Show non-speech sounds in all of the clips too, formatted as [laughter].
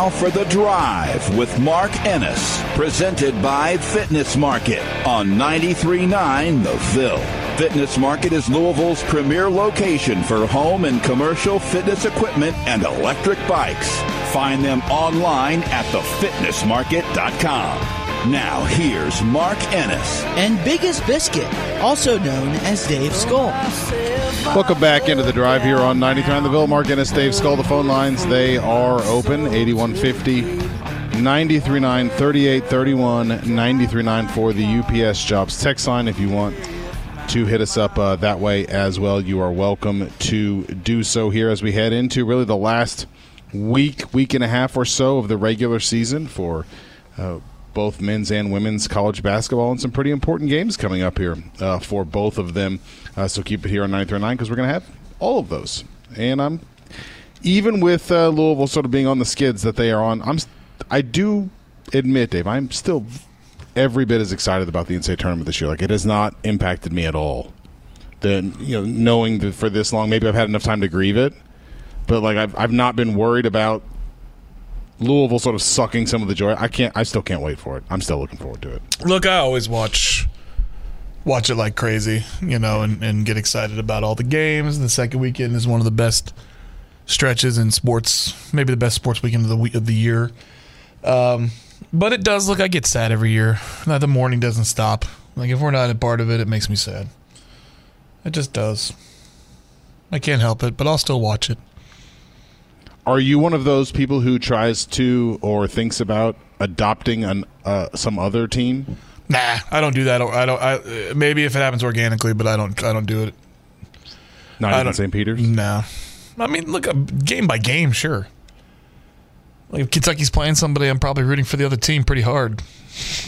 now for The Drive with Mark Ennis, presented by Fitness Market on 93.9 The Ville. Fitness Market is Louisville's premier location for home and commercial fitness equipment and electric bikes. Find them online at thefitnessmarket.com. Now, here's Mark Ennis. and Biggest Biscuit, also known as Dave Skull. Welcome back into the drive here on 93 The Ville. Mark Ennis, Dave Skull. The phone lines, they are open 8150 939 3831 939 for the UPS Jobs text line. If you want to hit us up uh, that way as well, you are welcome to do so here as we head into really the last week, week and a half or so of the regular season for. Uh, both men's and women's college basketball and some pretty important games coming up here uh, for both of them. Uh, so keep it here on 939 because we're going to have all of those. And I'm even with uh, Louisville sort of being on the skids that they are on. I'm I do admit, Dave, I'm still every bit as excited about the NCAA tournament this year. Like it has not impacted me at all. The you know knowing that for this long, maybe I've had enough time to grieve it, but like I've I've not been worried about Louisville sort of sucking some of the joy. I can't. I still can't wait for it. I'm still looking forward to it. Look, I always watch watch it like crazy, you know, and, and get excited about all the games. The second weekend is one of the best stretches in sports, maybe the best sports weekend of the week of the year. Um, but it does look. I get sad every year. That the mourning doesn't stop. Like if we're not a part of it, it makes me sad. It just does. I can't help it, but I'll still watch it. Are you one of those people who tries to or thinks about adopting an uh, some other team? Nah, I don't do that. I don't. I, maybe if it happens organically, but I don't. I don't do it. Not I even St. Peter's. No. I mean, look, uh, game by game, sure. Like if Kentucky's playing somebody, I'm probably rooting for the other team pretty hard. [laughs]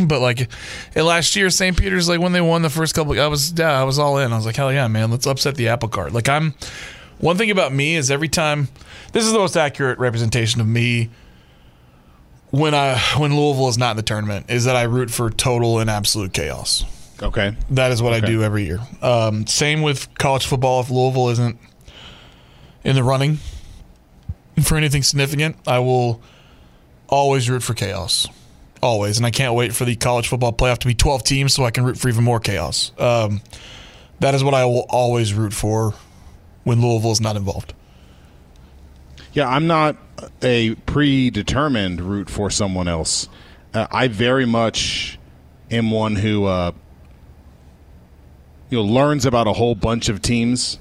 But like last year, St. Peter's, like when they won the first couple, I was yeah, I was all in. I was like, hell yeah, man, let's upset the apple cart. Like I'm. One thing about me is every time, this is the most accurate representation of me. When I when Louisville is not in the tournament, is that I root for total and absolute chaos. Okay. That is what I do every year. Um, same with college football. If Louisville isn't in the running for anything significant, I will always root for chaos. Always. And I can't wait for the college football playoff to be 12 teams so I can root for even more chaos. Um, that is what I will always root for when Louisville is not involved. Yeah, I'm not a predetermined route for someone else. Uh, I very much am one who uh, you know learns about a whole bunch of teams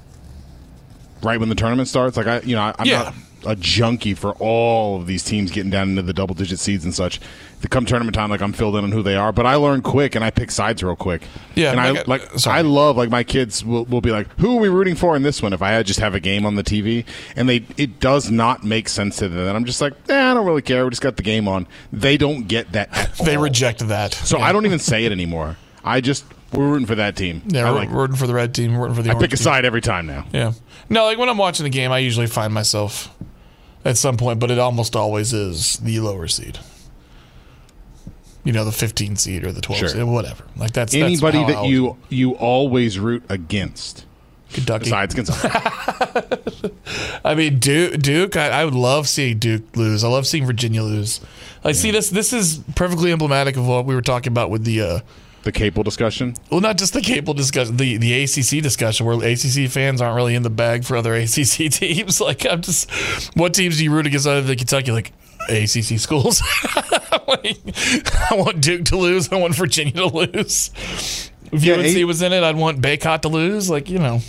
right when the tournament starts. Like I, you know, I, I'm Yeah. not a junkie for all of these teams getting down into the double digit seeds and such. The come tournament time, like I'm filled in on who they are, but I learn quick and I pick sides real quick. Yeah, and I like, uh, like sorry. I love like my kids will, will be like, who are we rooting for in this one? If I had just have a game on the TV, and they it does not make sense to them. And I'm just like, eh, I don't really care. We just got the game on. They don't get that. [laughs] They all. reject that. So I don't even say it anymore. I just we're rooting for that team. Yeah, we're like. rooting for the red team, rooting for the I orange pick a team. side every time now. Yeah. No, like when I'm watching the game, I usually find myself at some point, but it almost always is the lower seed. You know, the 15 seed or the 12 Sure. seed, whatever. Like that's that's Anybody I that you you always root against, Kentucky. besides Kentucky. [laughs] [laughs] I mean, Duke. Duke. I, I would love seeing Duke lose. I love seeing Virginia lose. Like, see this. This is perfectly emblematic of what we were talking about with the. Uh, the cable discussion. well, not just the cable discussion, the the ACC discussion, where ACC fans aren't really in the bag for other [laughs] ACC teams. Like, I'm just, what teams do you root against other than Kentucky? Like, ACC schools. Like, [laughs] I want Duke to lose. I want Virginia to lose. If Yeah, UNC eight- was in it, I'd want Baycott to lose. Like you know,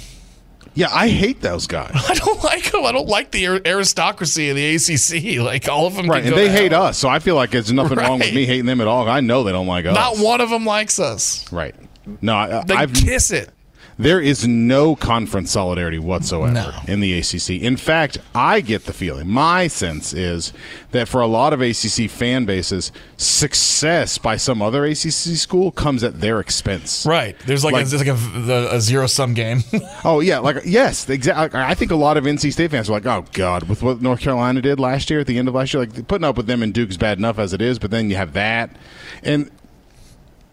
Yeah, I hate those guys. [laughs] I don't like them. I don't like the aristocracy of the ACC. [laughs] Like all of them, Right, and they hate hell. us, so I feel like there's nothing wrong with me hating them at all. I know they don't like us. Not one of them likes us. Right. No, I, They I've kiss it. There is no conference solidarity whatsoever No. in the ACC. In fact, I get the feeling, my sense is that for a lot of ACC fan bases, success by some other ACC school comes at their expense. Right. There's like, Like- a, there's like a, a zero sum game. [laughs] Oh yeah, like yes, exactly. I think a lot of NC State fans are like, "Oh God," with what North Carolina did last year at the end of last year, like putting up with them and Duke is bad enough as it is, but then you have that, and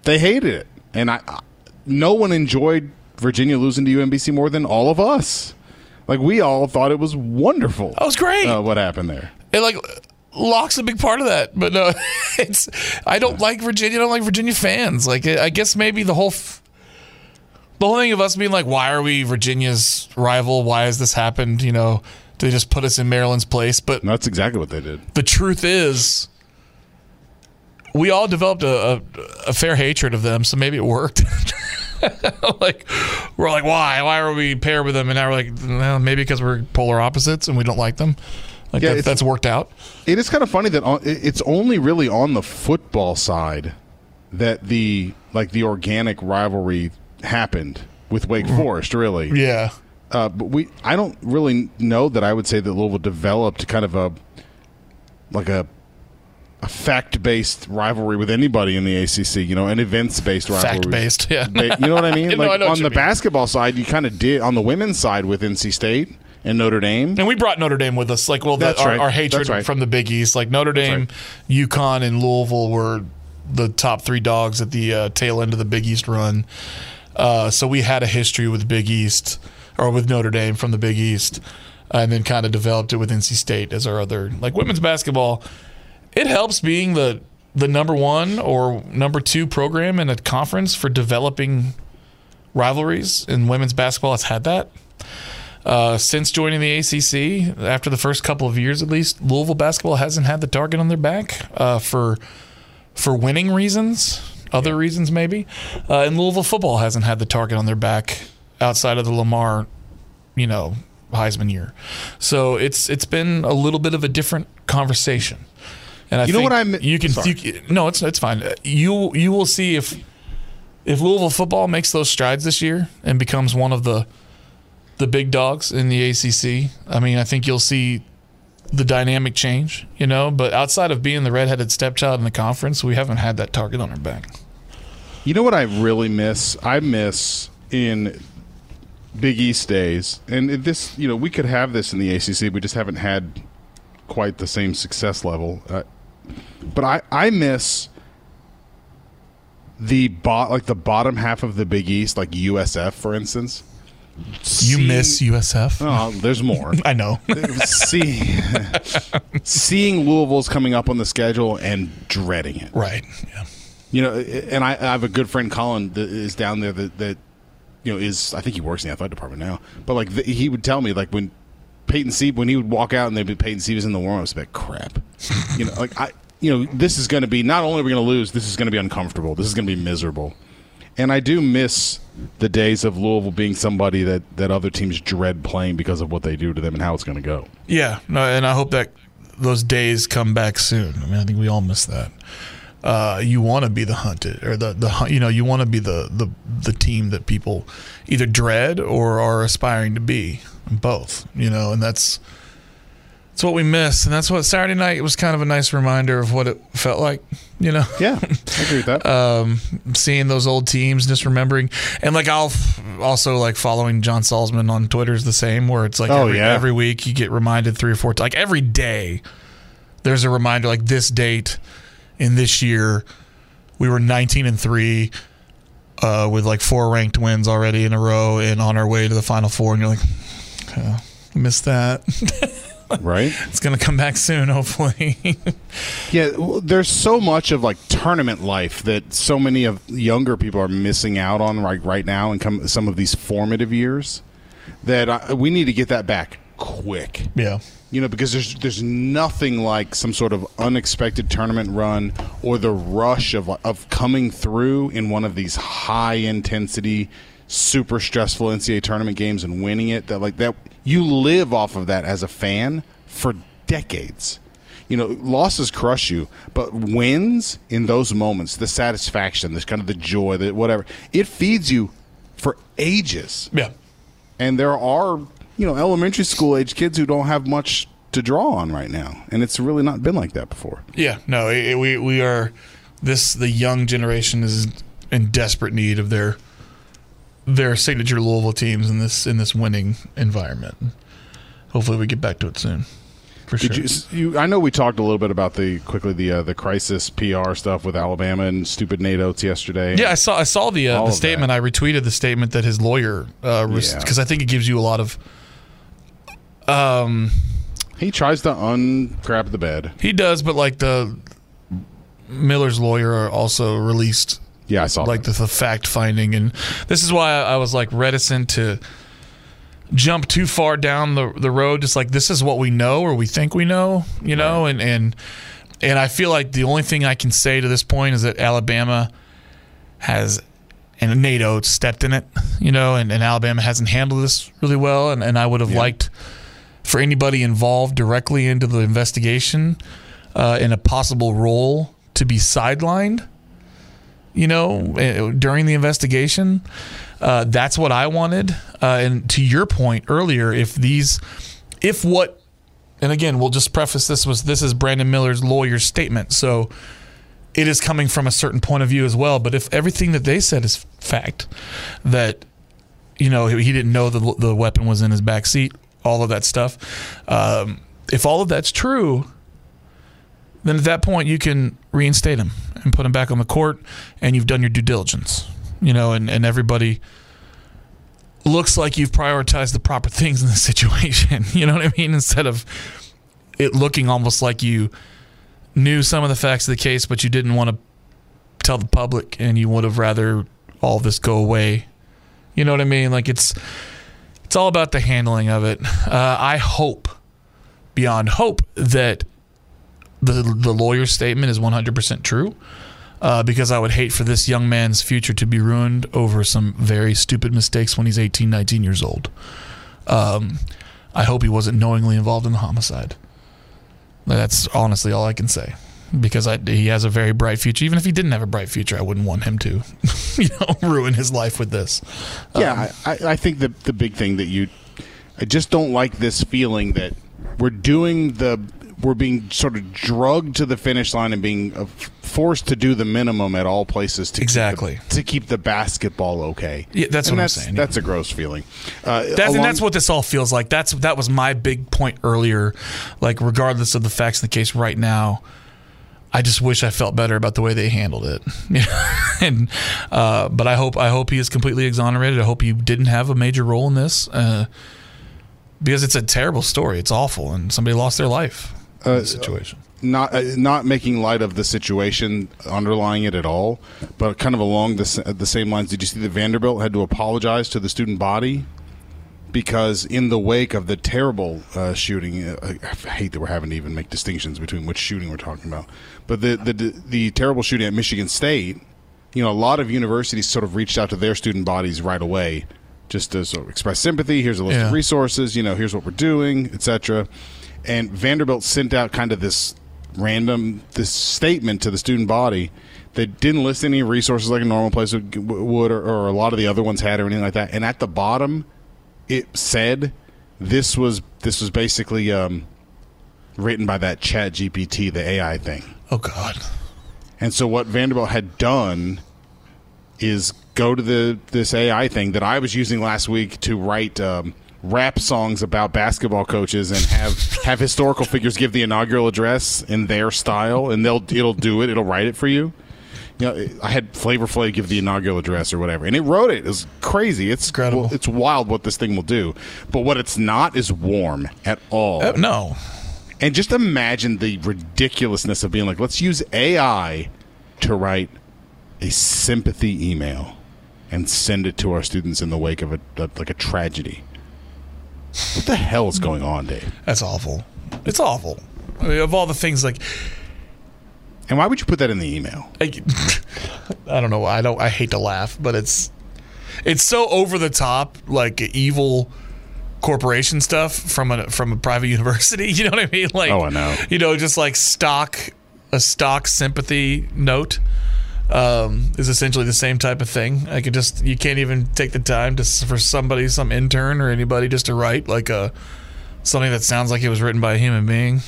they hated it, and I, I no one enjoyed Virginia losing to UMBC more than all of us. Like we all thought it was wonderful. That was great. Uh, what happened there? it like Locke's a big part of that, but no, [laughs] it's I don't like Virginia. I don't like Virginia fans. Like I guess maybe the whole f- the whole thing of us being like, why are we Virginia's rival? Why has this happened? You know, they just put us in Maryland's place. But that's exactly what they did. the truth is, we all developed a, a, a fair hatred of them. So maybe it worked. [laughs] [laughs] like we're like, why? Why are we paired with them? And now we're like, well, maybe because we're polar opposites and we don't like them. Like Yeah, that, that's worked out. It is kind of funny that on, it's only really on the football side that the like the organic rivalry happened with Wake Forest. Really, Yeah. uh, but we I don't really know that I would say that Louisville developed kind of a like a a fact based rivalry with anybody in the ACC. You know, an events based rivalry. Fact based, yeah. You know what I [laughs] mean? No, I like on the mean. basketball side, you kind of did on the women's side with NC State and Notre Dame. And we brought Notre Dame with us. Like, well, the, That's our, right. our hatred right. from the Big East. Like Notre Dame, UConn, and Louisville were the top three dogs at the uh, tail end of the Big East run. Uh, so we had a history with Big East or with Notre Dame from the Big East, and then kind of developed it with NC State as our other like women's basketball. It helps being the the number one or number two program in a conference for developing rivalries, and women's basketball has had that. Uh, since joining the ACC, after the first couple of years at least, Louisville basketball hasn't had the target on their back uh, for for winning reasons, other reasons maybe, uh, and Louisville football hasn't had the target on their back outside of the Lamar, you know, Heisman year. So it's it's been a little bit of a different conversation. And I You know what I'm- you can Sorry. you, no, it's it's fine. You you will see if if Louisville football makes those strides this year and becomes one of the the big dogs in the ACC, I mean, I think you'll see the dynamic change, you know. But outside of being the redheaded stepchild in the conference, we haven't had that target on our back. You know what I really miss? I miss in Big East days, and this, you know, we could have this in the ACC. We just haven't had quite the same success level. Uh, but I, I miss the bot, like the bottom half of the Big East, like USF, for instance. You Seeing- miss USF? Oh, there's more. [laughs] I know. See, seeing Louisville's coming up on the schedule and dreading it. right. Yeah. You know, and I, I have a good friend Colin that is down there that, that you know is I think he works in the athletic department now, but like the, he would tell me like when Peyton Siva when he would walk out and they'd be Peyton Siva was in the warm ups, like crap, you know, like I you know this is going to be not only are we going to lose, this is going to be uncomfortable, this is going to be miserable, and I do miss the days of Louisville being somebody that that other teams dread playing because of what they do to them and how it's going to go. Yeah. No, and I hope that those days come back soon. I mean, I think we all miss that. Uh, you want to be the hunted, or the the you know you want to be the the the team that people either dread or are aspiring to be. Both, you know, and that's that's what we miss, and that's what Saturday night was kind of a nice reminder of what it felt like. You know, Yeah, I agree with that. [laughs] um, seeing those old teams, just remembering, and like I'll f- also like following John Salzman on Twitter is the same, where it's like Oh, every, yeah. every week you get reminded three or four times, like every day. There's a reminder, like this date in this year, we were 19 and three, uh, with like four ranked wins already in a row, and on our way to the final four, and you're like, "Uh, missed that. right? [laughs] it's gonna come back soon, hopefully. [laughs] Yeah, well, there's so much of like tournament life that so many of younger people are missing out on right right now, and come some of these formative years that uh, we need to get that back quick. Yeah. You know, because there's there's nothing like some sort of unexpected tournament run or the rush of of coming through in one of these high intensity, super stressful NCAA tournament games and winning it. That like that you live off of that as a fan for decades. You know, losses crush you, but wins in those moments, the satisfaction, this kind of the joy, that whatever, it feeds you for ages Yeah. and there are you know elementary school age kids who don't have much to draw on right now and it's really not been like that before Yeah, no, it, we we are this the young generation is in desperate need of their their signature Louisville teams in this in this winning environment. Hopefully, we get back to it soon. For did sure. you, you i know we talked a little bit about the quickly the uh, the crisis pr stuff with alabama and stupid Nate Oats yesterday yeah, I saw I saw the uh, the statement. that. I retweeted the statement that his lawyer because Yeah. I think it gives you a lot of. Um, he tries to uncrap the bed he does, but like the Miller's lawyer also released yeah i saw like the, the fact finding. And this is why I, was like reticent to jump too far down the the road. Just like this is what we know or we think we know you know? And and and I feel like the only thing I can say to this point is that Alabama has and Oats stepped in it you know? And, and Alabama hasn't handled this really well. And, and I would have liked for anybody involved directly into the investigation uh, in a possible role to be sidelined you know, eh, during the investigation. Uh, that's what I wanted. Uh, and to your point earlier, if these, if what, and again, we'll just preface this was this is Brandon Miller's lawyer's statement, so it is coming from a certain point of view as well. But if everything that they said is fact, that you know he didn't know the the weapon was in his back seat, all of that stuff. Um, if all of that's true, then at that point you can reinstate him and put him back on the court and you've done your due diligence you know and, and everybody looks like you've prioritized the proper things in the [laughs] situation you know what i mean? Instead of it looking almost like you knew some of the facts of the case but you didn't want to tell the public and you would have rather all this go away. You know what i mean? Like it's it's all about the handling of it. Uh, i hope beyond hope that the the lawyer's statement is 100% true uh, because I would hate for this young man's future to be ruined over some very stupid mistakes when he's 18, 19 years old. Um, I hope he wasn't knowingly involved in the homicide. That's honestly all I can say because I, he has a very bright future. Even if he didn't have a bright future, I wouldn't want him to, [laughs] you know, [laughs] ruin his life with this. Yeah, I, I I think the the big thing that you, I just don't like this feeling that we're doing the we're being sort of drugged to the finish line and being uh, forced to do the minimum at all places to Exactly. keep the, to keep the basketball okay. Yeah, that's And what I'm that's, saying, That's a gross feeling. Uh, That's, along- and that's what this all feels like. That's that was my big point earlier. Like, regardless of the facts in the case right now, I just wish I felt better about the way they handled it. [laughs] and uh, but I hope I hope he is completely exonerated. I hope he didn't have a major role in this uh, because it's a terrible story. It's awful, and somebody lost their life this situation. not uh, not making light of the situation underlying it at all, but kind of along the, the same lines. Did you see that Vanderbilt had to apologize to the student body because in the wake of the terrible uh, shooting, uh, I I hate that we're having to even make distinctions between which shooting we're talking about, but the the the terrible shooting at Michigan State. You know, a lot of universities sort of reached out to their student bodies right away, just to sort of express sympathy. Here's a list Yeah. of resources. You know, here's what we're doing, etc. And Vanderbilt sent out kind of this random this statement to the student body that didn't list any resources like a normal place would, would or, or a lot of the other ones had or anything like that. And at the bottom, it said this was this was basically um, written by that Chat GPT, the AI thing. Oh God. And so what Vanderbilt had done is go to the this AI thing that I was using last week to write um, rap songs about basketball coaches and have [laughs] have historical figures give the inaugural address in their style, and they'll it'll do it. It'll write it for you. You know, I had Flavor Flav give the inaugural address or whatever, and it wrote it. It was crazy. It's Incredible. It's wild what this thing will do, but what it's not is warm at all. Uh, no. And just imagine the ridiculousness of being like, let's use AI to write a sympathy email and send it to our students in the wake of a, a like a tragedy. What the hell is going on, Dave? That's awful. It's awful. I mean, of all the things, like And why would you put that in the email? I, [laughs] I don't know. I don't. I hate to laugh, but it's it's so over the top, like evil corporation stuff from a from a private [laughs] university. You know what I mean? Like, Oh, I know. You know, just like stock a stock sympathy note um, is essentially the same type of thing. I could just you can't even take the time to for somebody, some intern or anybody, just to write like a something that sounds like it was written by a human being.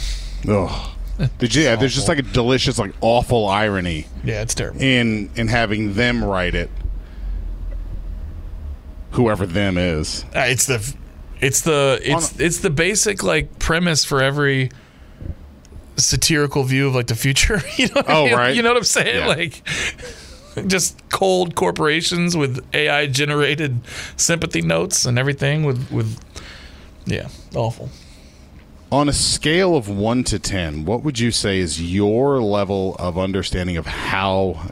Ugh. Did you, yeah, there's just like a delicious, like awful irony Yeah, it's terrible. in in having them write it. Whoever them is. Uh, it's the it's the it's it's the basic like premise for every satirical view of like the future. [laughs] You know? What I Oh, mean? right. You know what I'm saying? Yeah. Like [laughs] just cold corporations with AI generated sympathy notes and everything with with yeah, awful. On a scale of one to ten, what would you say is your level of understanding of how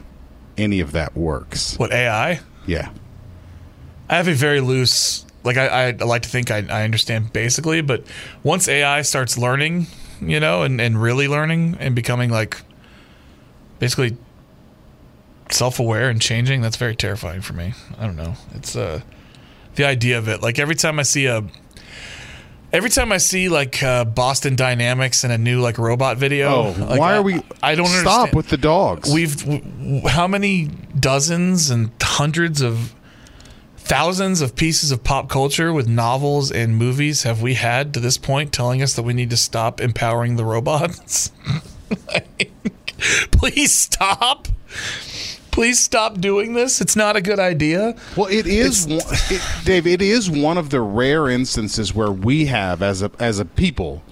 any of that works? What AI? Yeah. I have a very loose like I, I like to think I, I understand basically, but once AI starts learning, you know, and, and really learning and becoming like basically self aware and changing, that's very terrifying for me. I don't know. It's uh the idea of it. Like every time I see a every time I see like uh, Boston Dynamics in a new like robot video, Oh, like, why I- are we? I don't stop understand. with the dogs. We've w- w- how many dozens and hundreds of thousands of pieces of pop culture with novels and movies have we had to this point telling us that we need to stop empowering the robots? [laughs] Like, please stop. Please stop doing this. It's not a good idea. Well, it is, one, it, Dave. It is one of the rare instances where we have, as a as a people,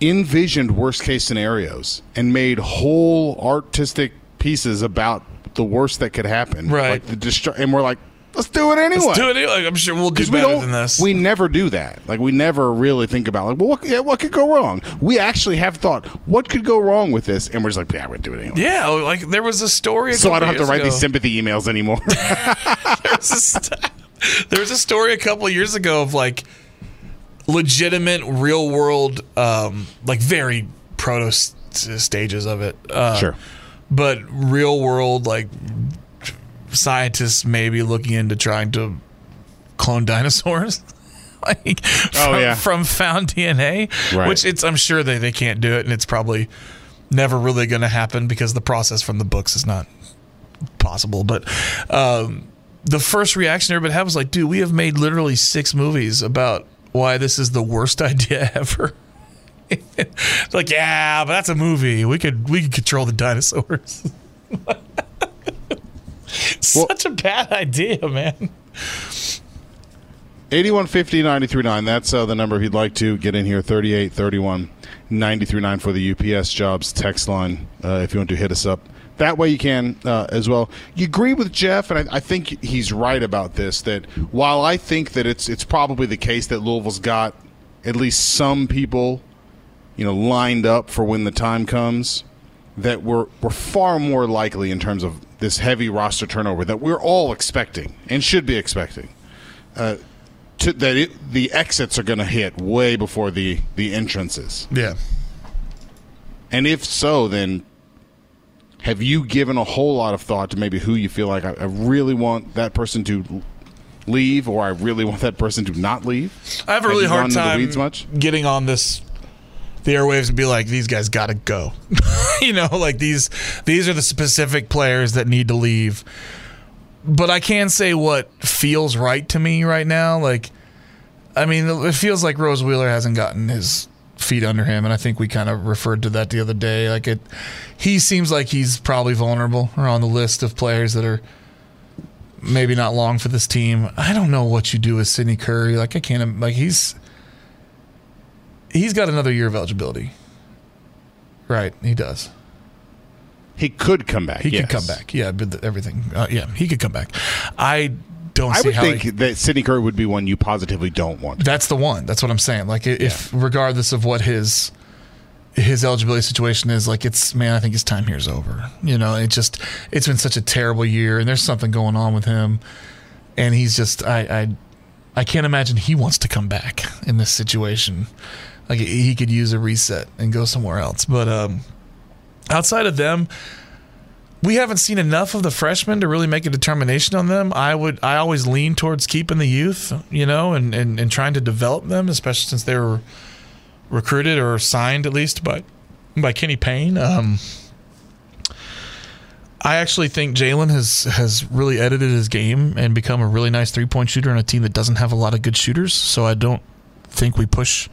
envisioned worst case scenarios and made whole artistic pieces about the worst that could happen. Right. Like the and we're like, let's do it anyway. Let's do it. Like, I'm sure we'll do Because we better don't, than this. we never do that. Like we never really think about like, well, what, yeah, what could go wrong? We actually have thought, what could go wrong with this, and we're just like, yeah, we're doing it anyway. yeah, like there was a story. a So I don't have to write ago. these sympathy emails anymore. [laughs] There's a st- there was a story a couple of years ago of like legitimate real world um like very proto stages of it uh sure. but real world like scientists maybe looking into trying to clone dinosaurs [laughs] like from, yeah. from found dna Right. which it's i'm sure they, they can't do it and it's probably never really going to happen because the process from the books is not possible but um the first reaction everybody had was like, dude, we have made literally six movies about why this is the worst [laughs] idea ever. [laughs] like, yeah, but that's a movie. We could we could control the dinosaurs. Such a bad idea, man. 8150 939. That's uh, the number if you'd like to get in here. 3831 939 for the UPS jobs text line uh, if you want to hit us up. That way you can uh, as well. You agree with Jeff, and I, I think he's right about this. That while I think that it's it's probably the case that Louisville's got at least some people, you know, lined up for when the time comes, that we're we're far more likely in terms of this heavy roster turnover that we're all expecting and should be expecting uh, to, that it, the exits are going to hit way before the the entrances. Yeah. And if so, then have you given a whole lot of thought to maybe who you feel like I, I really want that person to leave, or I really [laughs] want that person to not leave? I have a really you hard gone into the time much? getting on this the airwaves and be like, these guys gotta go. [laughs] you know, like these these are the specific players that need to leave. But I can say what feels right to me right now. Like I mean, it feels like Rose Wheeler hasn't gotten his feet under him, and I think we kind of referred to that the other day. Like it, he seems like he's probably vulnerable or on the list of players that are maybe not long for this team. I don't know what you do with Sydney Curry. Like I can't like he's he's got another year of eligibility. Right, he does. He could come back. He yes. could come back. Yeah, but the- everything. Uh, yeah, he could come back. I don't I would think he- that Sydney Curry would be one you positively don't want. that's the one. That's what I'm saying. Like, if regardless of what his his eligibility situation is, like, it's man, I think his time here is over. You know, it just it's been such a terrible year, and there's something going on with him, and he's just I I I can't imagine he wants to come back in this situation. Like he could use a reset and go somewhere else. But um, outside of them, we haven't seen enough of the freshmen to really make a determination on them. I would I always lean towards keeping the youth, you know, and, and, and trying to develop them, especially since they were recruited or signed at least by by Kenny Payne. Um, I actually think Jae'Lyn has has really edited his game and become a really nice three point shooter on a team that doesn't have a lot of good shooters. So I don't think we push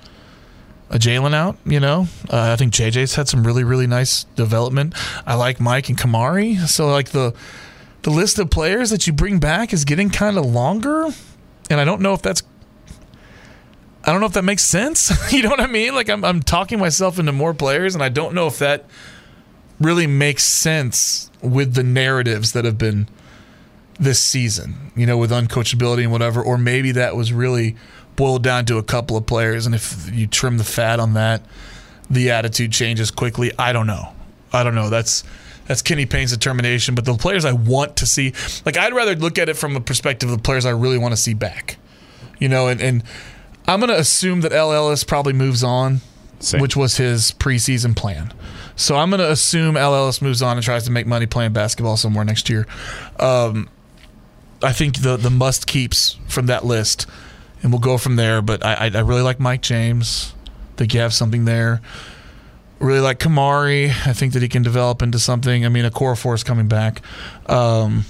a Jae'Lyn out. You know, uh, I think JJ's had some really really nice development. I like Mike and Kamari. So like the the list of players that you bring back is getting kind of longer, and I don't know if that's. I don't know if that makes sense. [laughs] you know what I mean? Like I'm I'm talking myself into more players, and I don't know if that really makes sense with the narratives that have been this season, you know, with uncoachability and whatever, or maybe that was really boiled down to a couple of players. And if you trim the fat on that, the attitude changes quickly. I don't know. I don't know. That's that's Kenny Payne's determination. But the players I want to see, like I'd rather look at it from the perspective of the players I really want to see back. You know, and, and I'm gonna assume that El Ellis probably moves on, Same. which was his preseason plan. So I'm going to assume El Ellis moves on and tries to make money playing basketball somewhere next year. Um, I think the the must keeps from that list, and we'll go from there. But I, I really like Mike James. I think you have something there. Really like Kamari. I think that he can develop into something. I mean, a core force coming back. Um,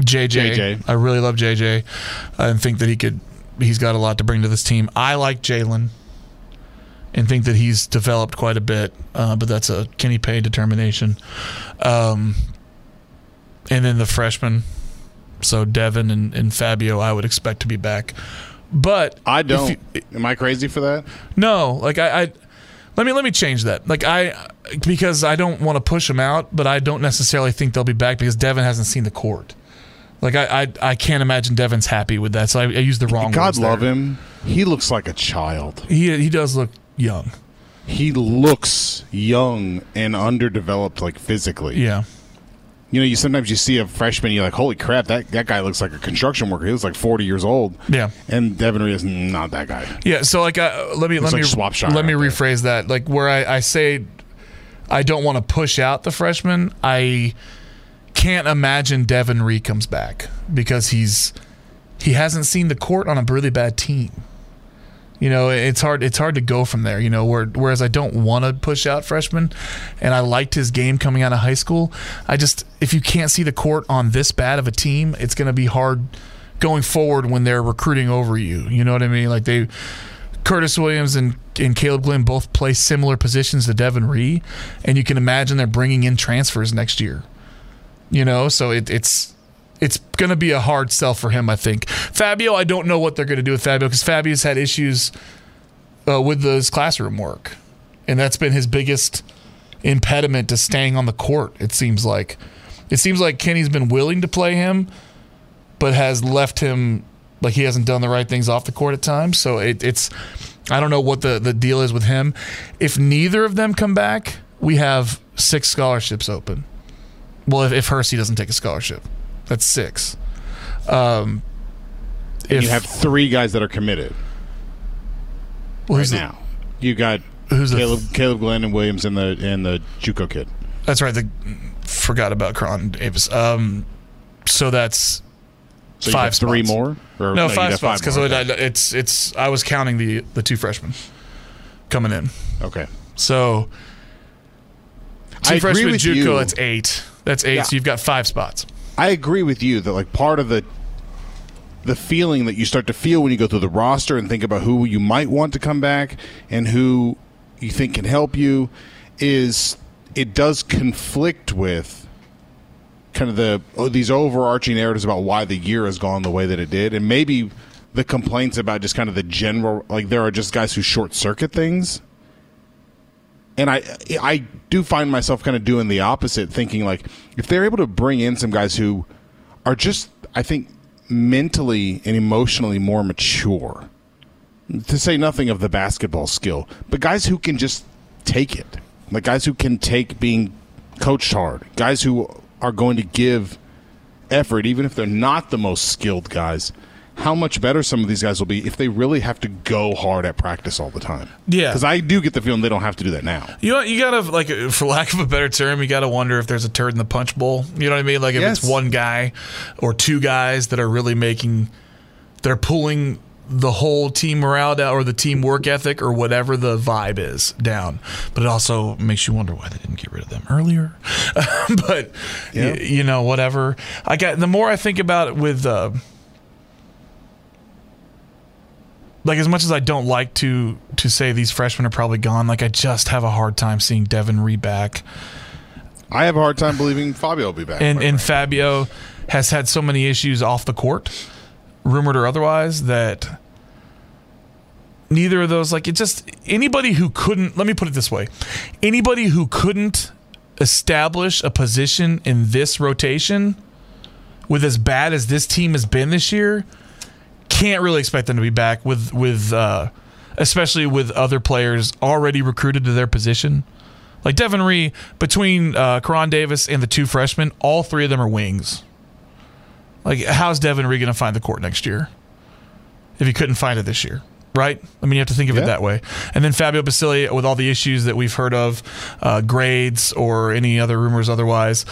JJ, JJ. I really love JJ. I think that he could. He's got a lot to bring to this team. I like Jae'Lyn and think that he's developed quite a bit, uh, but that's a Kenny Payne determination. Um, and then the freshmen, so Devin and, and Fabio, I would expect to be back. But I don't. you- Am I crazy for that? no, like I, I, let me let me change that. Like I, because I don't want to push them out, but I don't necessarily think they'll be back because Devin hasn't seen the court. Like I, I, I can't imagine Devin's happy with that. So I, I used the wrong. God words there. love him. He looks like a child. He he does look young. He looks young and underdeveloped, like physically. Yeah. You know, you sometimes you see a freshman, you're like, "Holy crap, that that guy looks like a construction worker." He looks like 40 years old. Yeah. And Devin Ree is not that guy. Yeah, so like, uh, let me let me like let me out there. rephrase that. Like, where I, I say I don't want to push out the freshman, I can't imagine Devin Ree comes back because he's he hasn't seen the court on a really bad team. You know, it's hard. It's hard to go from there. You know, where, whereas I don't want to push out freshmen, and I liked his game coming out of high school. I just, if you can't see the court on this bad of a team, it's going to be hard going forward when they're recruiting over you. You know what I mean? Like they, Curtis Williams and, and Caleb Glenn both play similar positions to Devin Ree, and you can imagine they're bringing in transfers next year. You know, so it, it's it's going to be a hard sell for him, I think. Fabio, I don't know what they're going to do with Fabio because Fabio's had issues uh, with his classroom work, and that's been his biggest impediment to staying on the court. It seems like it seems like Kenny's been willing to play him, but has left him like he hasn't done the right things off the court at times. So it, it's I don't know what the the deal is with him. If neither of them come back, we have six scholarships open. Well, if, if Hercy doesn't take a scholarship, that's six. Um, if you have three guys that are committed well, right who's the- now. You got Who's the- Caleb, Caleb Glenn and Williams and the and the JUCO kid. That's right. The, forgot about Koron Davis. Um, so that's So you Five three spots. more. Or, no, you five spots because it's it's. I was counting the the two freshmen coming in. okay. So two I agree freshmen with JUCO. you. That's eight. That's eight. Yeah. So you've got five spots. I agree with you that like part of the the feeling that you start to feel when you go through the roster and think about who you might want to come back and who you think can help you is it does conflict with kind of the oh, these overarching narratives about why the year has gone the way that it did. And maybe the complaints about just kind of the general like there are just guys who short circuit things and I I do find myself kind of doing the opposite, thinking like if they're able to bring in some guys who are just I think mentally and emotionally more mature, to say nothing of the basketball skill, but guys who can just take it, like guys who can take being coached hard, guys who are going to give effort even if they're not the most skilled guys. How much better some of these guys will be if they really have to go hard at practice all the time. Yeah. Because I do get the feeling they don't have to do that now. You know, you gotta like, [laughs] for lack of a better term, you gotta wonder if there's a turd in the punch bowl. You know what I mean? Like if Yes. it's one guy or two guys that are really making, they're pulling the whole team morale down or the team work ethic or whatever the vibe is down. But it also makes you wonder why they didn't get rid of them earlier. [laughs] but Yeah. y- you know, whatever. I got the more I think about it with. Uh, like as much as I don't like to to say these freshmen are probably gone, like I just have a hard time seeing Devin Ree back. I have a hard time believing Fabio will be back. And and. Fabio has had so many issues off the court, rumored or otherwise, that neither of those like it just anybody who couldn't let me put it this way. Anybody who couldn't establish a position in this rotation with as bad as this team has been this year, can't really expect them to be back with with uh, especially with other players already recruited to their position. Like Devin Ree, between uh, Koron Davis and the two freshmen, all three of them are wings. Like, how's Devin Ree going to find the court next year if he couldn't find it this year? Right? I mean, you have to think of Yeah. it that way. And then Fabio Basili, with all the issues that we've heard of, uh, grades or any other rumors otherwise,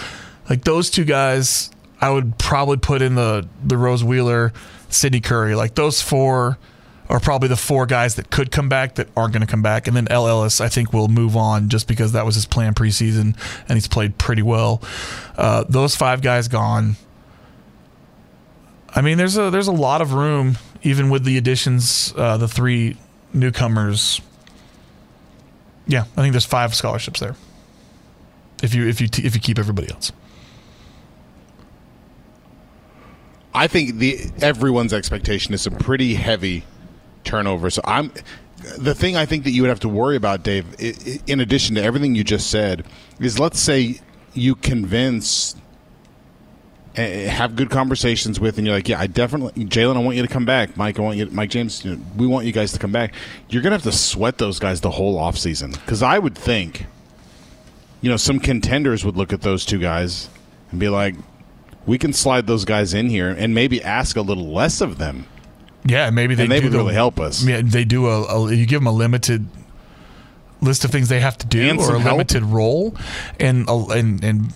like those two guys, I would probably put in the the Rose Wheeler, Sydney Curry. Like those four are probably the four guys that could come back that aren't going to come back. And then El Ellis, I think, will move on just because that was his plan preseason and he's played pretty well. Uh, those five guys gone. I mean, there's a there's a lot of room, even with the additions, uh, the three newcomers. Yeah, I think there's five scholarships there. If you if you t- if you keep everybody else. I think the everyone's expectation is some pretty heavy turnover. So I'm the thing I think that you would have to worry about, Dave. In addition to everything you just said, is let's say you convince. eh, Have good conversations with, and you're like, yeah, I definitely, Jae'Lyn, I want you to come back. Mike, I want you, Mike James, we want you guys to come back. You're gonna have to sweat those guys the whole offseason. because I would think, you know, some contenders would look at those two guys and be like, we can slide those guys in here and maybe ask a little less of them. Yeah, maybe they And they do would the- really help us. Yeah, they do a, a you give them a limited list of things they have to do And or a help. limited role, and and and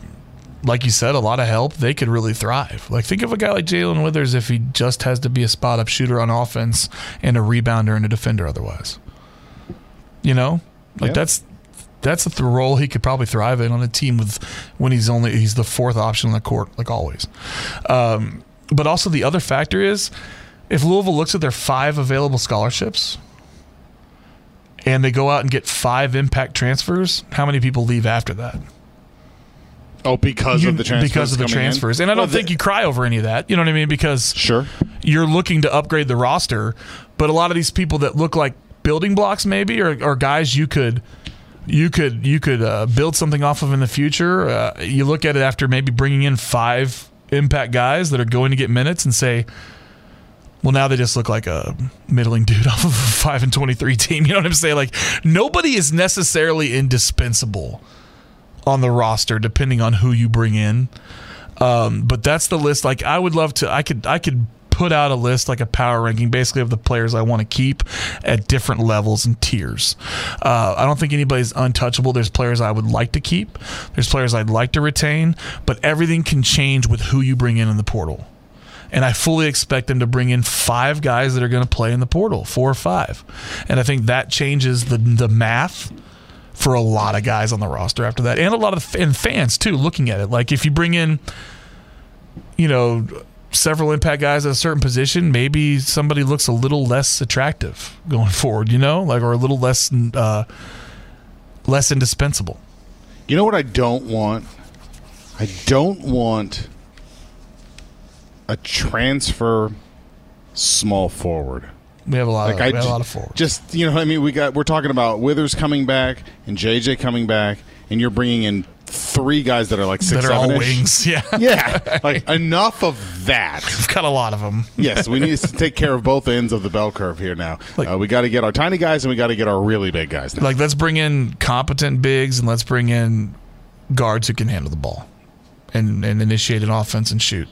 like you said, a lot of help. They could really thrive. Like think of a guy like Jae'Lyn Withers if he just has to be a spot up shooter on offense and a rebounder and a defender otherwise. You know, like Yeah. that's that's the role he could probably thrive in on a team with when he's only he's the fourth option on the court, like always. Um, but also the other factor is if Louisville looks at their five available scholarships and they go out and get five impact transfers, how many people leave after that? Oh, because You- of the transfers. because of the coming in? transfers. And I don't Well, the- think you cry over any of that. You know what I mean? Because Sure. you're looking to upgrade the roster, but a lot of these people that look like building blocks maybe are, are guys you could you could you could uh, build something off of in the future. Uh, you look at it after maybe bringing in five impact guys that are going to get minutes and say, well, now they just look like a middling dude [laughs] off of a five and twenty three team. You know what I'm saying? Like nobody is necessarily indispensable on the roster, depending on who you bring in. Um, but that's the list. Like I would love to. I could. I could put out a list like a power ranking, basically of the players I want to keep at different levels and tiers. Uh, I don't think anybody's untouchable. There's players I would like to keep. There's players I'd like to retain. But everything can change with who you bring in in the portal. And I fully expect them to bring in five guys that are going to play in the portal, four or five. And I think that changes the the math for a lot of guys on the roster after that, and a lot of and fans too. Looking at it, like if you bring in, you know, several impact guys at a certain position, maybe somebody looks a little less attractive going [laughs] forward. You know, like or a little less uh, less indispensable. You know what I don't want? I don't want a transfer small forward. We have a lot Like of I we have a lot of forwards. Just you know, what I mean, we got we're talking about Withers coming back and JJ coming back, and you're bringing in three guys that are like six that are all wings. [laughs] Yeah, Yeah, [laughs] like enough of that. we've got a lot of them. [laughs] Yes, we need to take care of both ends of the bell curve here now. Like- uh, we got to get our tiny guys and we got to get our really big guys. Now. Like let's bring in competent bigs and let's bring in guards who can handle the ball and and initiate an offense and shoot.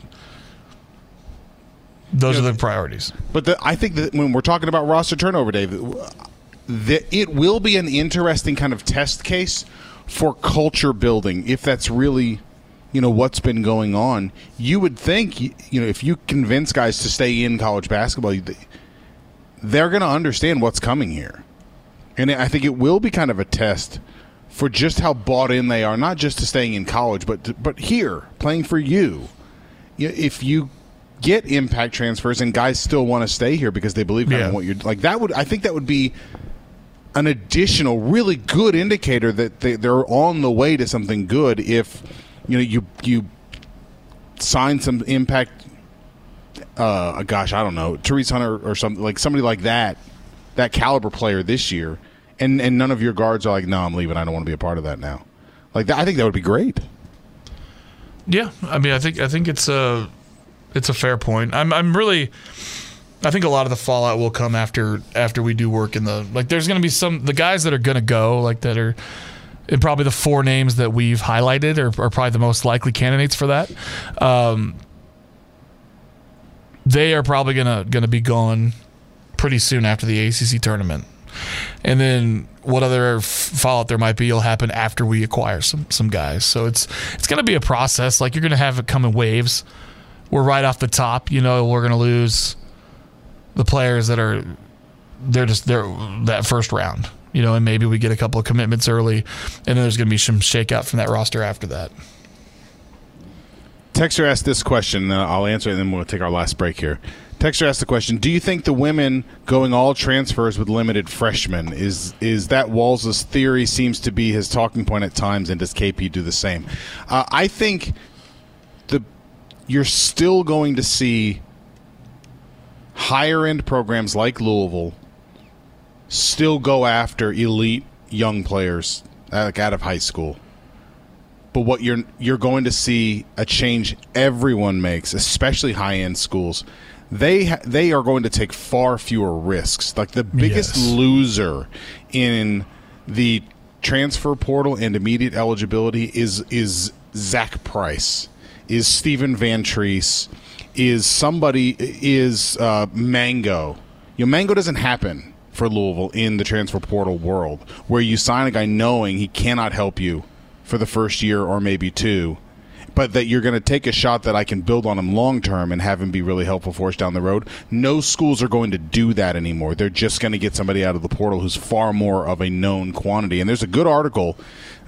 Those are the priorities. But the, I think that when we're talking about roster turnover, Dave, that it will be an interesting kind of test case for culture building if that's really you know what's been going on you would think you know if you convince guys to stay in college basketball they're going to understand what's coming here and i think it will be kind of a test for just how bought in they are not just to staying in college but to, but here playing for you if you get impact transfers and guys still want to stay here because they believe yeah. in what you're like that would i think that would be an additional really good indicator that they, they're on the way to something good if you know you you sign some impact uh gosh i don't know Tyrese Hunter or something like somebody like that that caliber player this year and and none of your guards are like no i'm leaving. I don't want to be a part of that now. Like that, i think that would be great. Yeah i mean i think i think it's a it's a fair point. I'm i'm really I think a lot of the fallout will come after after we do work in the like. There's going to be some the guys that are going to go like that are. And probably the four names that we've highlighted are, are probably the most likely candidates for that. Um, they are probably gonna gonna be gone pretty soon after the ACC tournament, and then what other fallout there might be will happen after we acquire some some guys. So it's it's gonna be a process. Like you're gonna have it come in waves. We're right off the top. You know, we're gonna lose the players that are they're just they're that first round, you know, and maybe we get a couple of commitments early, and then there's going to be some shakeout from that roster after that. Texter asked this question. I'll answer it, and then we'll take our last break here. Texter asked the question: Do you think the women going all transfers with limited freshmen is is that Walz's theory seems to be his talking point at times, and does KP do the same? Uh, I think the you're still going to see higher end programs like Louisville still go after elite young players like out of high school. But what you're you're going to see a change everyone makes, especially high end schools. They ha- they are going to take far fewer risks. Like the biggest yes. loser in the transfer portal and immediate eligibility is is Zach Price, is Stephan Van Van Treese, is somebody is uh, Mangok. You know, Mangok doesn't happen for Louisville in the transfer portal world, where you sign a guy knowing he cannot help you for the first year or maybe two, but that you're going to take a shot that I can build on him long term and have him be really helpful for us down the road. No schools are going to do that anymore. They're just going to get somebody out of the portal who's far more of a known quantity. And there's a good article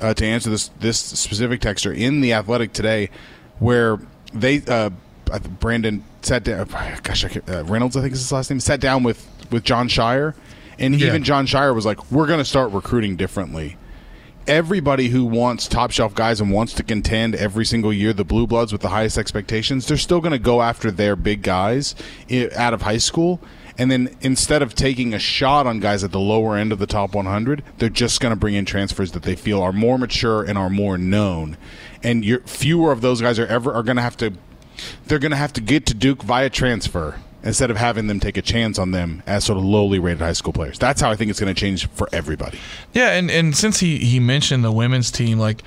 uh, to answer this this specific texture in the Athletic today, where they uh, Brandon sat down. Gosh, uh, Reynolds, I think is his last name. Sat down with with Jon Scheyer, and yeah. even Jon Scheyer was like, "We're going to start recruiting differently." Everybody who wants top shelf guys and wants to contend every single year, the blue bloods with the highest expectations, they're still going to go after their big guys out of high school. And then instead of taking a shot on guys at the lower end of the top 100, they're just going to bring in transfers that they feel are more mature and are more known. And fewer of those guys are ever are going to have to they're going to have to get to Duke via transfer instead of having them take a chance on them as sort of lowly rated high school players. That's how I think it's going to change for everybody. Yeah, and, and since he, he mentioned the women's team, like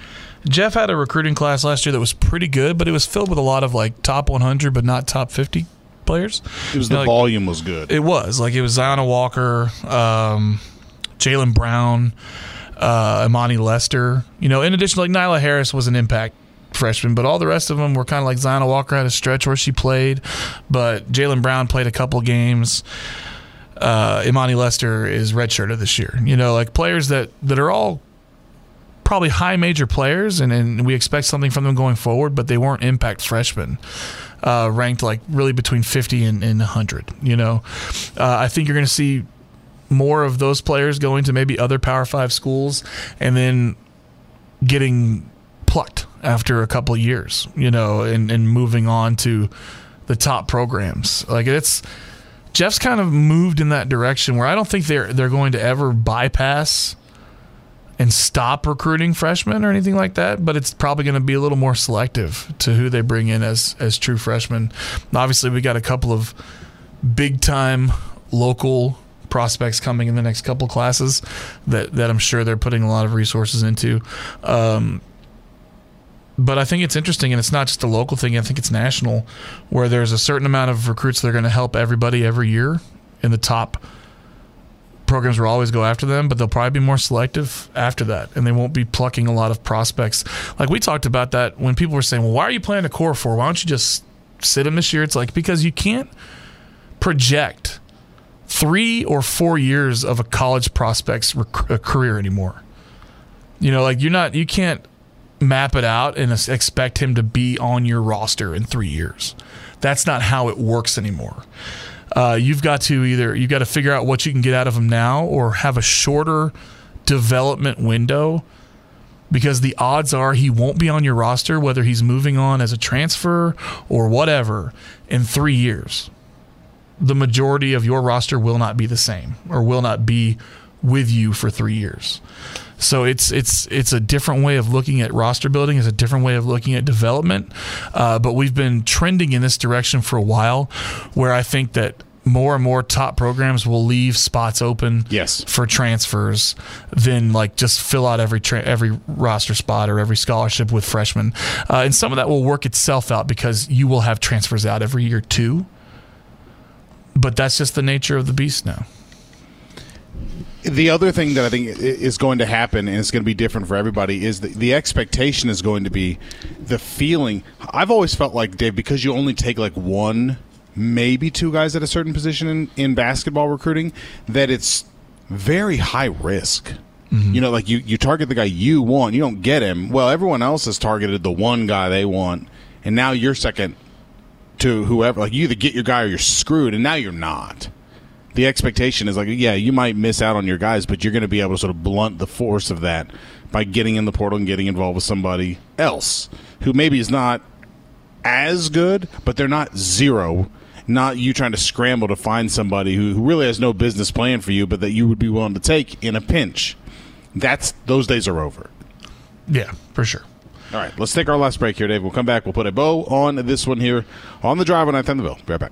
Jeff had a recruiting class last year that was pretty good, but it was filled with a lot of like top 100 but not top 50 players. It was you the know, like, volume was good. It was like it was Zyanna Walker, um, Jaylen Brown, uh, Imani Lester. You know, in addition, like Nyla Harris was an impact freshman, but all the rest of them were kind of like Zyanna Walker had a stretch where she played, but Jalen Brown played a couple games. Uh, Imani Lester is redshirted this year. You know, like players that that are all probably high major players, and, and we expect something from them going forward, but they weren't impact freshmen. Uh, ranked like really between 50 and, and 100. You know, uh, I think you're going to see more of those players going to maybe other Power Five schools, and then getting plucked after a couple years, you know, and, and moving on to the top programs. Like it's Jeff's kind of moved in that direction where I don't think they're they're going to ever bypass and stop recruiting freshmen or anything like that, but it's probably going to be a little more selective to who they bring in as as true freshmen. Obviously, we got a couple of big time local prospects coming in the next couple classes that that I'm sure they're putting a lot of resources into. Um, but I think it's interesting, and it's not just a local thing. I think it's national, where there's a certain amount of recruits that are going to help everybody every year in the top programs will always go after them, but they'll probably be more selective after that, and they won't be plucking a lot of prospects. Like we talked about that when people were saying, "Well, why are you playing a core for? Why don't you just sit them this year?" It's like because you can't project three or four years of a college prospect's rec- career anymore. You know, like you're not, you can't map it out and expect him to be on your roster in three years. That's not how it works anymore. Uh, you've got to either you've got to figure out what you can get out of him now, or have a shorter development window, because the odds are he won't be on your roster, whether he's moving on as a transfer or whatever, in three years. The majority of your roster will not be the same, or will not be with you for three years. So it's it's it's a different way of looking at roster building. It's a different way of looking at development. Uh, but we've been trending in this direction for a while, where I think that more and more top programs will leave spots open yes. for transfers than like just fill out every tra- every roster spot or every scholarship with freshmen. Uh, and some of that will work itself out because you will have transfers out every year too. But that's just the nature of the beast now the other thing that I think is going to happen, and it's going to be different for everybody, is the, the expectation is going to be the feeling. I've always felt like Dave, because you only take like one, maybe two guys at a certain position in, in basketball recruiting, that it's very high risk. Mm-hmm. You know, like you, you target the guy you want, you don't get him. Well, everyone else has targeted the one guy they want, and now you're second to whoever. Like you either get your guy or you're screwed, and now you're not the expectation is like, yeah, you might miss out on your guys, but you're going to be able to sort of blunt the force of that by getting in the portal and getting involved with somebody else who maybe is not as good, but they're not zero. Not you trying to scramble to find somebody who, who really has no business playing for you, but that you would be willing to take in a pinch. That's those days are over. Yeah, for sure. All right, let's take our last break here, Dave. We'll come back. We'll put a bow on this one here on the drive on 9th and the Ville. Be right back.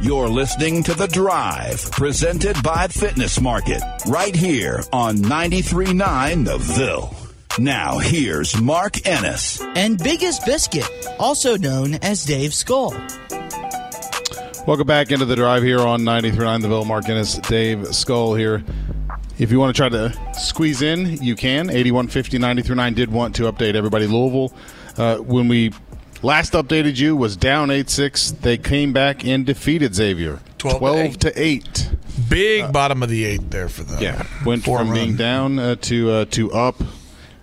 You're listening to The Drive, presented by Fitness Market, right here on 93.9 The Ville. Now, here's Mark Ennis. And Biggest Biscuit, also known as Dave Skull. Welcome back into The Drive here on 93.9 The Ville. Mark Ennis, Dave Skull here. If you want to try to squeeze in, you can. 8150 939 did want to update everybody. Louisville, uh, when we Last updated you was down 8 6. They came back and defeated Xavier 12, 12 to 8. Big uh, bottom of the eight there for them. Yeah. Went Four from run. being down uh, to uh, to up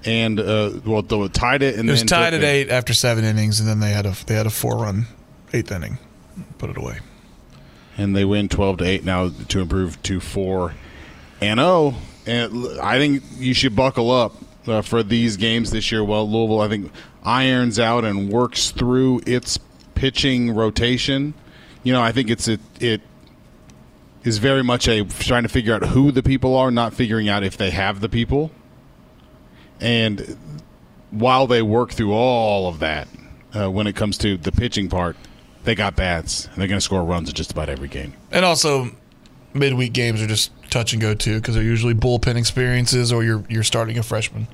and uh, well, they tied it. And it was tied at eight after seven innings, and then they had a they had a four run eighth inning, put it away, and they win twelve to eight now to improve to four and oh. And I think you should buckle up uh, for these games this year. Well, Louisville, I think irons out and works through its pitching rotation. You know, I think it's it, it is very much a trying to figure out who the people are, not figuring out if they have the people. And while they work through all of that, uh, when it comes to the pitching part, they got bats and they're going to score runs in just about every game. And also, midweek games are just touch and go too because they're usually bullpen experiences or you're you're starting a freshman.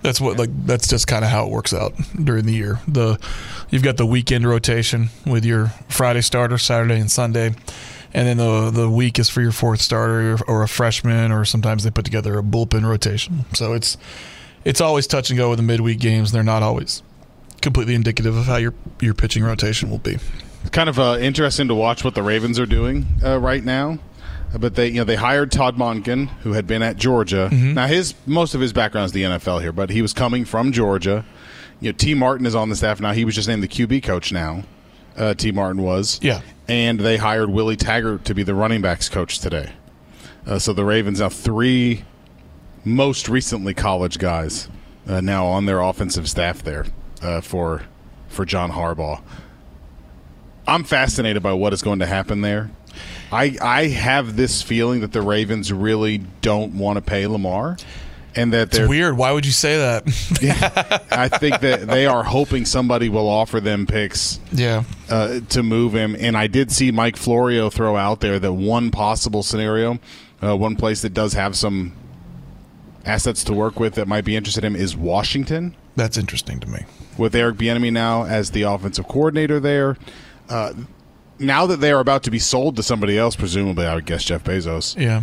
That's what like that's just kind of how it works out during the year. The you've got the weekend rotation with your Friday starter, Saturday and Sunday, and then the the week is for your fourth starter or a freshman, or sometimes they put together a bullpen rotation. So it's it's always touch and go with the midweek games. They're not always completely indicative of how your your pitching rotation will be. It's kind of uh, interesting to watch what the Ravens are doing uh, right now. But they, you know, they hired Todd Monken, who had been at Georgia. Mm-hmm. Now, his most of his background is the NFL here, but he was coming from Georgia. You know, Tee Martin is on the staff now. He was just named the QB coach now. Uh, Tee Martin was, Yeah. and they hired Willie Taggart to be the running backs coach today. Uh, so the Ravens have three, most recently college guys, uh, now on their offensive staff there uh, for for John Harbaugh. I'm fascinated by what is going to happen there. I I have this feeling that the Ravens really don't want to pay Lamar, and that they're It's weird. Why would you say that? [laughs] I think that they are hoping somebody will offer them picks yeah. uh, to move him. And I did see Mike Florio throw out there that one possible scenario, uh, one place that does have some assets to work with that might be interested in him is Washington That's interesting to me. with Eric Bieniemy now as the offensive coordinator there. Uh, now that they are about to be sold to somebody else, presumably, I would guess Jeff Bezos. Yeah.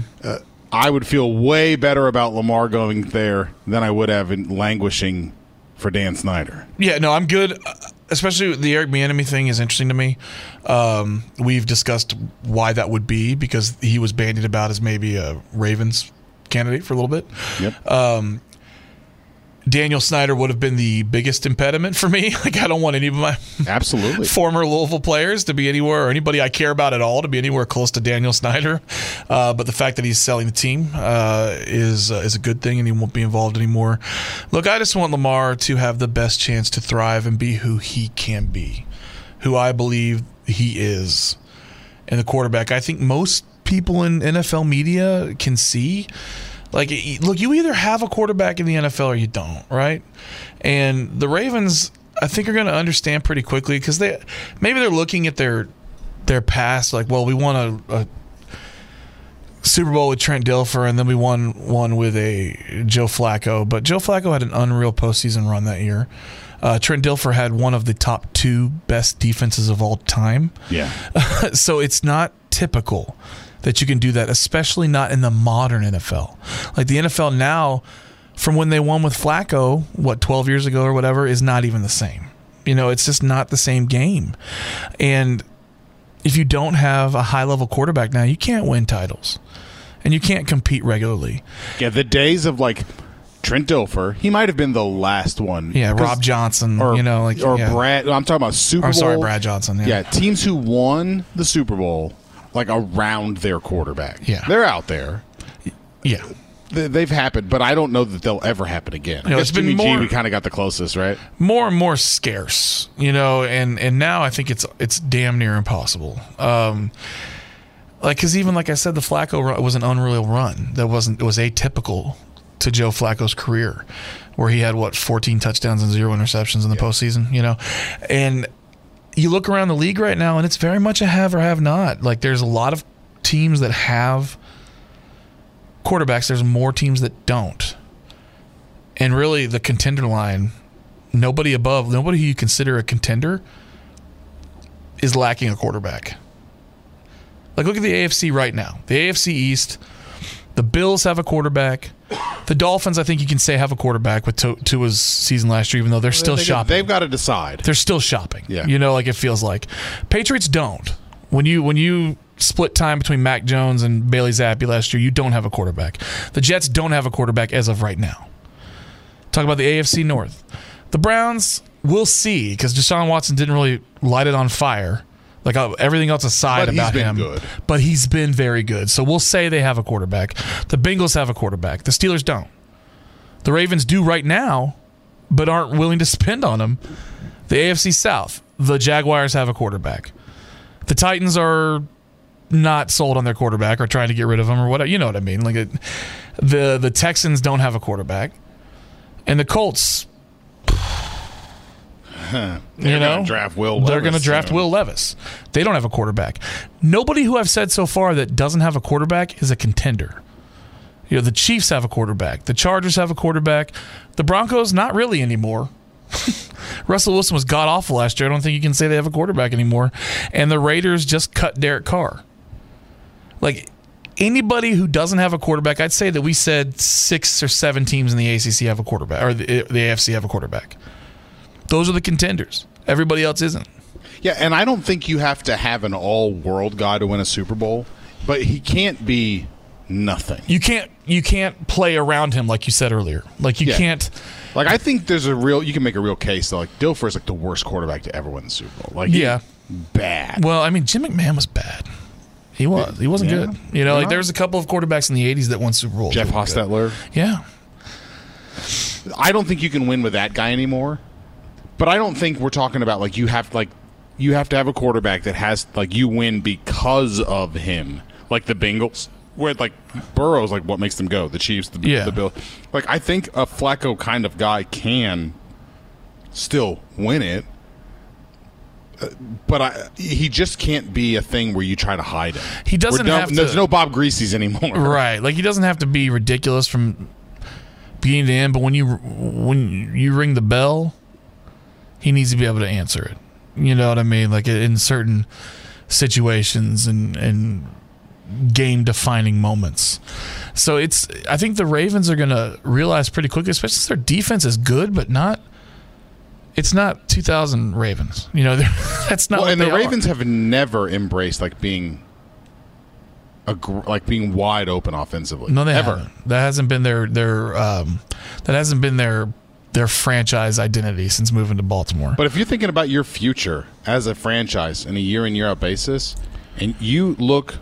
I would feel way better about Lamar going there than I would have in languishing for Dan Snyder. Yeah, no, I'm good. uh, Especially the Eric Bieniemy thing is interesting to me. Um, we've discussed why that would be because he was bandied about as maybe a Ravens candidate for a little bit. Yep. Daniel Snyder would have been the biggest impediment for me. [laughs] Like I don't want any of my Absolutely. [laughs] former Louisville players to be anywhere or anybody I care about at all to be anywhere close to Daniel Snyder. Uh, but the fact that he's selling the team uh, is uh, is a good thing, and he won't be involved anymore. Look, I just want Lamar to have the best chance to thrive and be who he can be, who I believe he is, and the quarterback. I think most people in NFL media can see. Like, look, you either have a quarterback in the NFL or you don't, right? And the Ravens, I think, are going to understand pretty quickly because they maybe they're looking at their their past, like, well, we won a, a Super Bowl with Trent Dilfer, and then we won one with a Joe Flacco. But Joe Flacco had an unreal postseason run that year. Uh, Trent Dilfer had one of the top two best defenses of all time. Yeah. [laughs] so it's not typical that you can do that, especially not in the modern NFL. Like the NFL now, from when they won with Flacco, what, 12 years ago or whatever, is not even the same. You know, it's just not the same game. And if you don't have a high level quarterback now, you can't win titles and you can't compete regularly. Yeah, the days of like Trent Dilfer, he might have been the last one. Yeah, Rob Johnson, or you know, like or yeah. Brad. I'm talking about Super Bowl. sorry, Brad Johnson. Yeah. Yeah, teams who won the Super Bowl like around their quarterback. Yeah. they're out there. yeah. They- They've happened, but I don't know that they'll ever happen again. You know, it's been Jimmy G, more- we kind of got the closest, right? more and more scarce, you know, and and now I think it's it's damn near impossible. Um, like because even like I said, the Flacco run was an unreal run. That wasn't it was atypical to Joe Flacco's career, where he had what 14 touchdowns and zero interceptions in the postseason, you know, and you look around the league right now, and it's very much a have or have not. Like there's a lot of teams that have quarterbacks. There's more teams that don't. And really, the contender line, nobody above, nobody who you consider a contender is lacking a quarterback. Like, look at the AFC right now. The AFC East, the Bills have a quarterback. The Dolphins, I think you can say, have a quarterback with Tu- Tua's season last year, even though they're still They- shopping. They've got to decide. They're still shopping. Yeah. You know, like it feels like. Patriots don't. When you when you split time between Mac Jones and Bailey Zappe last year, you don't have a quarterback. The Jets don't have a quarterback as of right now. Talk about the AFC North. The Browns, we'll see, because Deshaun Watson didn't really light it on fire. Like uh, everything else aside But he's about been him, good. but he's been very good. So we'll say they have a quarterback. The Bengals have a quarterback. The Steelers don't. The Ravens do right now, but aren't willing to spend on him. The AFC South, the Jaguars have a quarterback. The Titans are not sold on their quarterback or trying to get rid of him or whatever. You know what I mean? Like it, the the Texans don't have a quarterback, and the Colts. They're you know, gonna draft Will. They're going to Levis draft soon. Will Levis. They don't have a quarterback. Nobody who I've said so far that doesn't have a quarterback is a contender. You know, the Chiefs have a quarterback. The Chargers have a quarterback. The Broncos, not really anymore. [laughs] Russell Wilson was god awful last year. I don't think you can say they have a quarterback anymore. And the Raiders just cut Derek Carr. Like anybody who doesn't have a quarterback, I'd say that we said six or seven teams in the ACC have a quarterback, or the, the AFC have a quarterback. Those are the contenders. Everybody else isn't. Yeah, and I don't think you have to have an all-world guy to win a Super Bowl, but he can't be nothing. You can't you can't play around him like you said earlier. Like you Yeah. can't. Like I think there's a real you can make a real case that like Dilfer is like the worst quarterback to ever win the Super Bowl. Like Yeah. bad. Well, I mean, Jim McMahon was bad. He was. He wasn't Yeah. good. You know, You're like there was a couple of quarterbacks in the '80s that won Super Bowls. Jeff were good. Hostetler. Yeah. I don't think you can win with that guy anymore. But I don't think we're talking about like you have like you have to have a quarterback that has like you win because of him, like the Bengals. Where like Burrow's like what makes them go. The Chiefs, the, Yeah. the Bill. Like I think a Flacco kind of guy can still win it. Uh, But I, he just can't be a thing where you try to hide him. He doesn't done- have to- There's no Bob Griese's anymore. [laughs] Right. Like he doesn't have to be ridiculous from beginning to end, but when you when you ring the bell, he needs to be able to answer it. You know what I mean? Like in certain situations and and game defining moments. So it's I think the Ravens are going to realize pretty quickly, especially since their defense is good, but not. It's not 2000 Ravens. You know, [laughs] that's not. Well, and the they are. Ravens have never embraced like being a like being wide open offensively. No, they ever. haven't. That hasn't been their their um, that hasn't been their their franchise identity since moving to Baltimore. But if you're thinking about your future as a franchise in a year in year out basis, and you look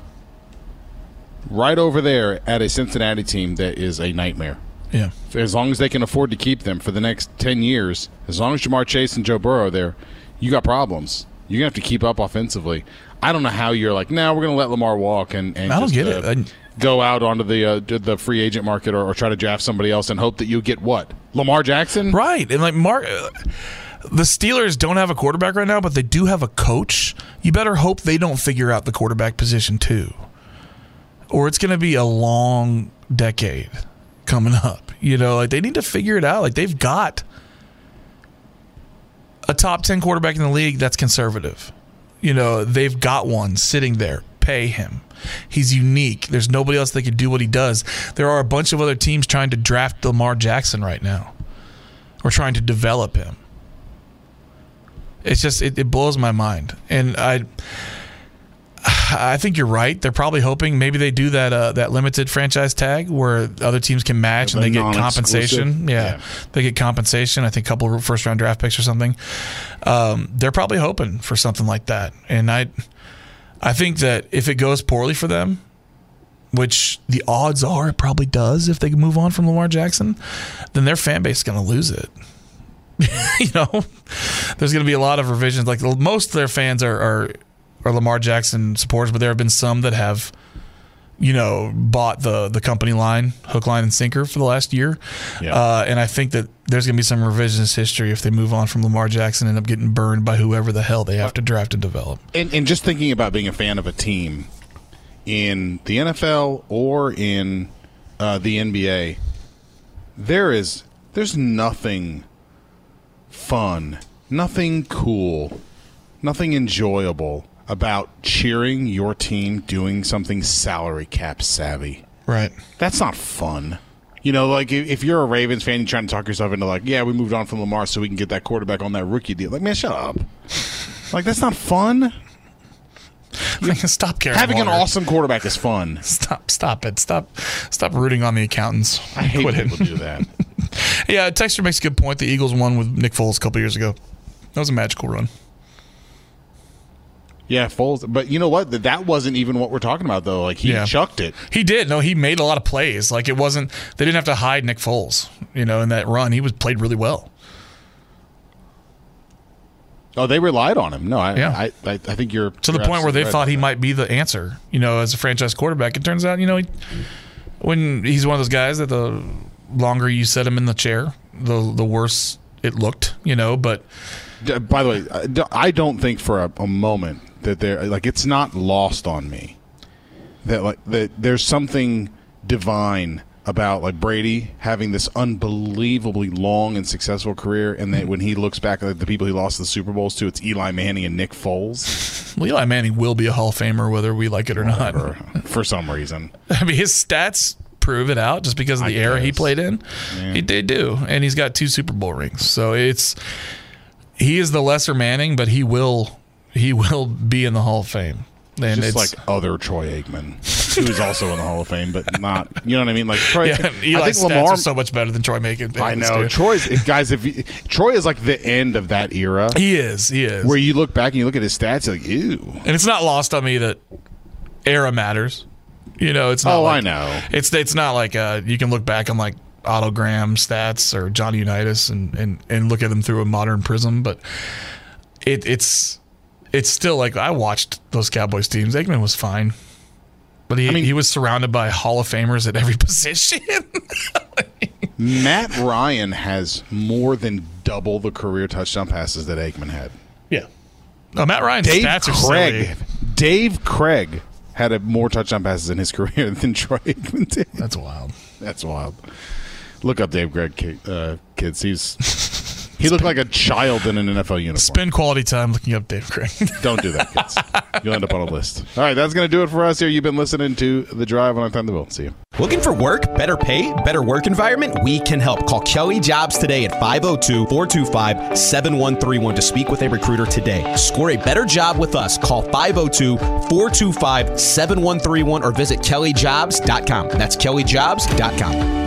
right over there at a Cincinnati team that is a nightmare. yeah, As long as they can afford to keep them for the next ten years, as long as Ja'Marr Chase and Joe Burrow are there, you got problems. You're gonna have to keep up offensively. I don't know how you're like, now we're gonna let Lamar walk and, and I don't just, get it. uh, I- go out onto the uh, the free agent market or, or try to draft somebody else and hope that you get what Lamar Jackson. right. And like Mark, uh, the Steelers don't have a quarterback right now, but they do have a coach. You better hope they don't figure out the quarterback position too, or it's going to be a long decade coming up. You know, like they need to figure it out. Like they've got a top 10 quarterback in the league that's conservative. You know, they've got one sitting there. Pay him. He's unique. There's nobody else that can do what he does. There are a bunch of other teams trying to draft Lamar Jackson right now or trying to develop him. It's just, it, it blows my mind. And I. I think you're right. They're probably hoping maybe they do that uh, that limited franchise tag where other teams can match and they get compensation. Yeah. Yeah. they get compensation. I think a couple of first round draft picks or something. Um, they're probably hoping for something like that. And I, I think that if it goes poorly for them, which the odds are it probably does if they move on from Lamar Jackson, then their fan base is going to lose it. [laughs] you know, there's going to be a lot of revisions. Like most of their fans are, are are Lamar Jackson supporters, but there have been some that have, you know, bought the the company line, hook, line, and sinker for the last year. Yeah. Uh, and I think that there's going to be some revisionist history if they move on from Lamar Jackson and end up getting burned by whoever the hell they have to draft and develop. And, and just thinking about being a fan of a team in the NFL or in uh, the NBA, there is there's nothing fun, nothing cool, nothing enjoyable about cheering your team doing something salary cap savvy. Right. That's not fun. You know, like if you're a Ravens fan, you're trying to talk yourself into like, yeah, we moved on from Lamar so we can get that quarterback on that rookie deal. Like, man, shut up. like that's not fun. [laughs] stop caring. Having an awesome quarterback is fun. [laughs] Stop! Stop it! Stop! Stop rooting on the accountants. I hate Quit when it. people do that. [laughs] Yeah, Texture makes a good point. The Eagles won with Nick Foles a couple years ago. That was a magical run. Yeah, Foles. But you know what? That- That wasn't even what we're talking about, though. Like he Yeah. chucked it. He did. No, he made a lot of plays. Like it wasn't. They didn't have to hide Nick Foles. You know, in that run, he was played really well. Oh, they relied on him. No, I, Yeah. I, I, I think you're To the point where they absolutely thought he about might be the answer. You know, as a franchise quarterback, it turns out, you know, he, when he's one of those guys that the longer you set him in the chair, the the worse it looked. You know, but that. By the way, I don't think for a, a moment that there, like, it's not lost on me that like that there's something divine about like Brady having this unbelievably long and successful career, and that when he looks back at the people he lost the Super Bowls to, it's Eli Manning and Nick Foles. Well, Eli Manning will be a Hall of Famer whether we like it or not. For some reason. [laughs] I mean, his stats prove it out just because of the I era he played in. He did do, and he's got two Super Bowl rings. So it's he is the lesser Manning, but he will he will be in the Hall of Fame. And Just it's like other Troy Aikman, who's also in the Hall of Fame, but not. You know what I mean? Like Troy. [laughs] yeah, I Eli's think stats Lamar. so much better than Troy Aikman. I know Troy's guys. If you, Troy is like the end of that era, He is. He is. where you look back and you look at his stats, you're like, ew. and it's not lost on me that era matters. You know, it's not. Oh, like, I know. It's it's not like uh, you can look back on like Otto Graham stats or Johnny Unitas and, and and look at them through a modern prism, but it it's it's still like I watched those Cowboys teams. Aikman was fine, but he I mean- he was surrounded by Hall of Famers at every [laughs] position. [laughs] Matt Ryan has more than double the career touchdown passes that Aikman had. yeah. No, Matt Ryan's Dave stats are Krieg. silly. Dave Krieg had a more touchdown passes in his [laughs] career than Troy Aikman did. That's wild. That's wild. Look up Dave Krieg, ki- uh, kids. He's he looked like a child in an NFL uniform. Spend quality time looking up Dave Krieg. [laughs] Don't do that, kids. You'll end up on a list. All right, that's going to do it for us here. You've been listening to The Drive on Thunderbolt. See you. Looking for work, better pay, better work environment? We can help. Call Kelly Jobs today at 502 425 7131 to speak with a recruiter today. Score a better job with us. Call 502 425 7131 or visit kellyjobs.com. That's kellyjobs.com.